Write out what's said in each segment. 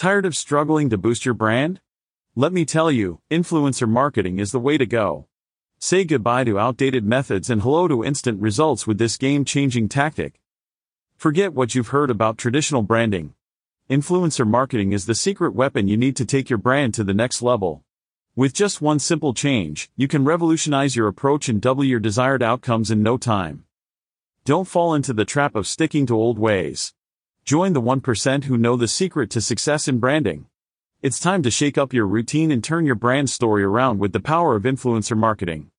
Tired of struggling to boost your brand? Let me tell you, influencer marketing is the way to go. Say goodbye to outdated methods and hello to instant results with this game changing tactic. Forget what you've heard about traditional branding. Influencer marketing is the secret weapon you need to take your brand to the next level. With just one simple change, you can revolutionize your approach and double your desired outcomes in no time. Don't fall into the trap of sticking to old ways. Join the 1% who know the secret to success in branding. It's time to shake up your routine and turn your brand story around with the power of influencer marketing.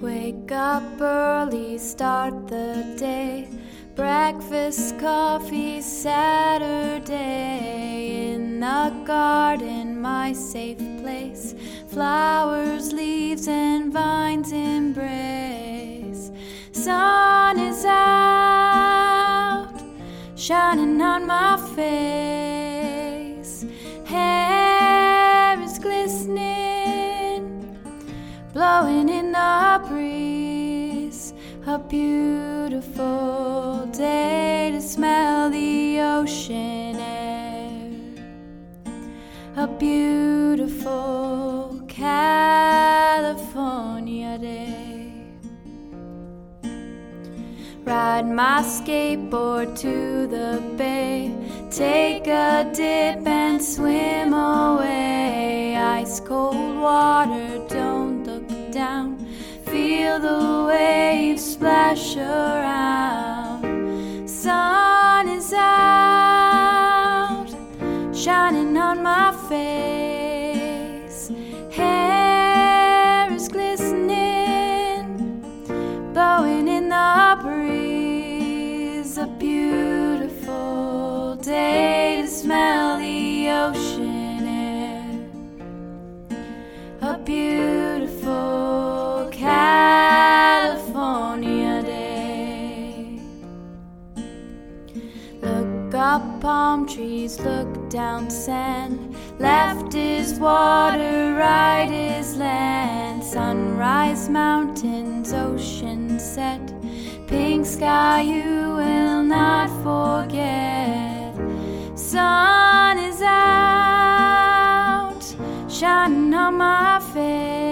Wake up early, start the day. Breakfast, coffee, Saturday. In the garden, my safe place. Flowers, leaves, and vines embrace. Sun is out, shining on my face. Hair is glistening, blowing in the breeze. A beautiful day to smell the ocean air. A beautiful California day. Ride my skateboard to the bay. Take a dip and swim away. Ice cold water, don't look down. Feel the waves splash around. Sun is out, face. Hair is glistening, blowing in the breeze. A beautiful day to smell the ocean up palm trees, look down sand. Left is water, right is land. Sunrise mountains, ocean set. Pink sky you will not forget. Sun is out, shining on my face.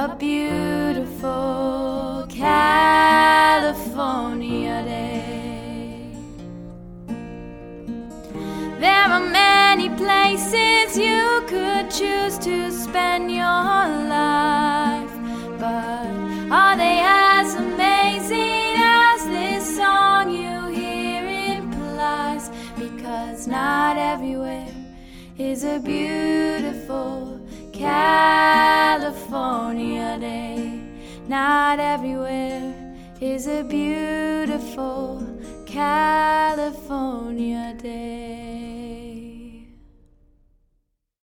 A beautiful California day. There are many places you could choose to spend your life, but are they as amazing as this song you hear implies? Because not everywhere is a beautiful Not everywhere is a beautiful California day.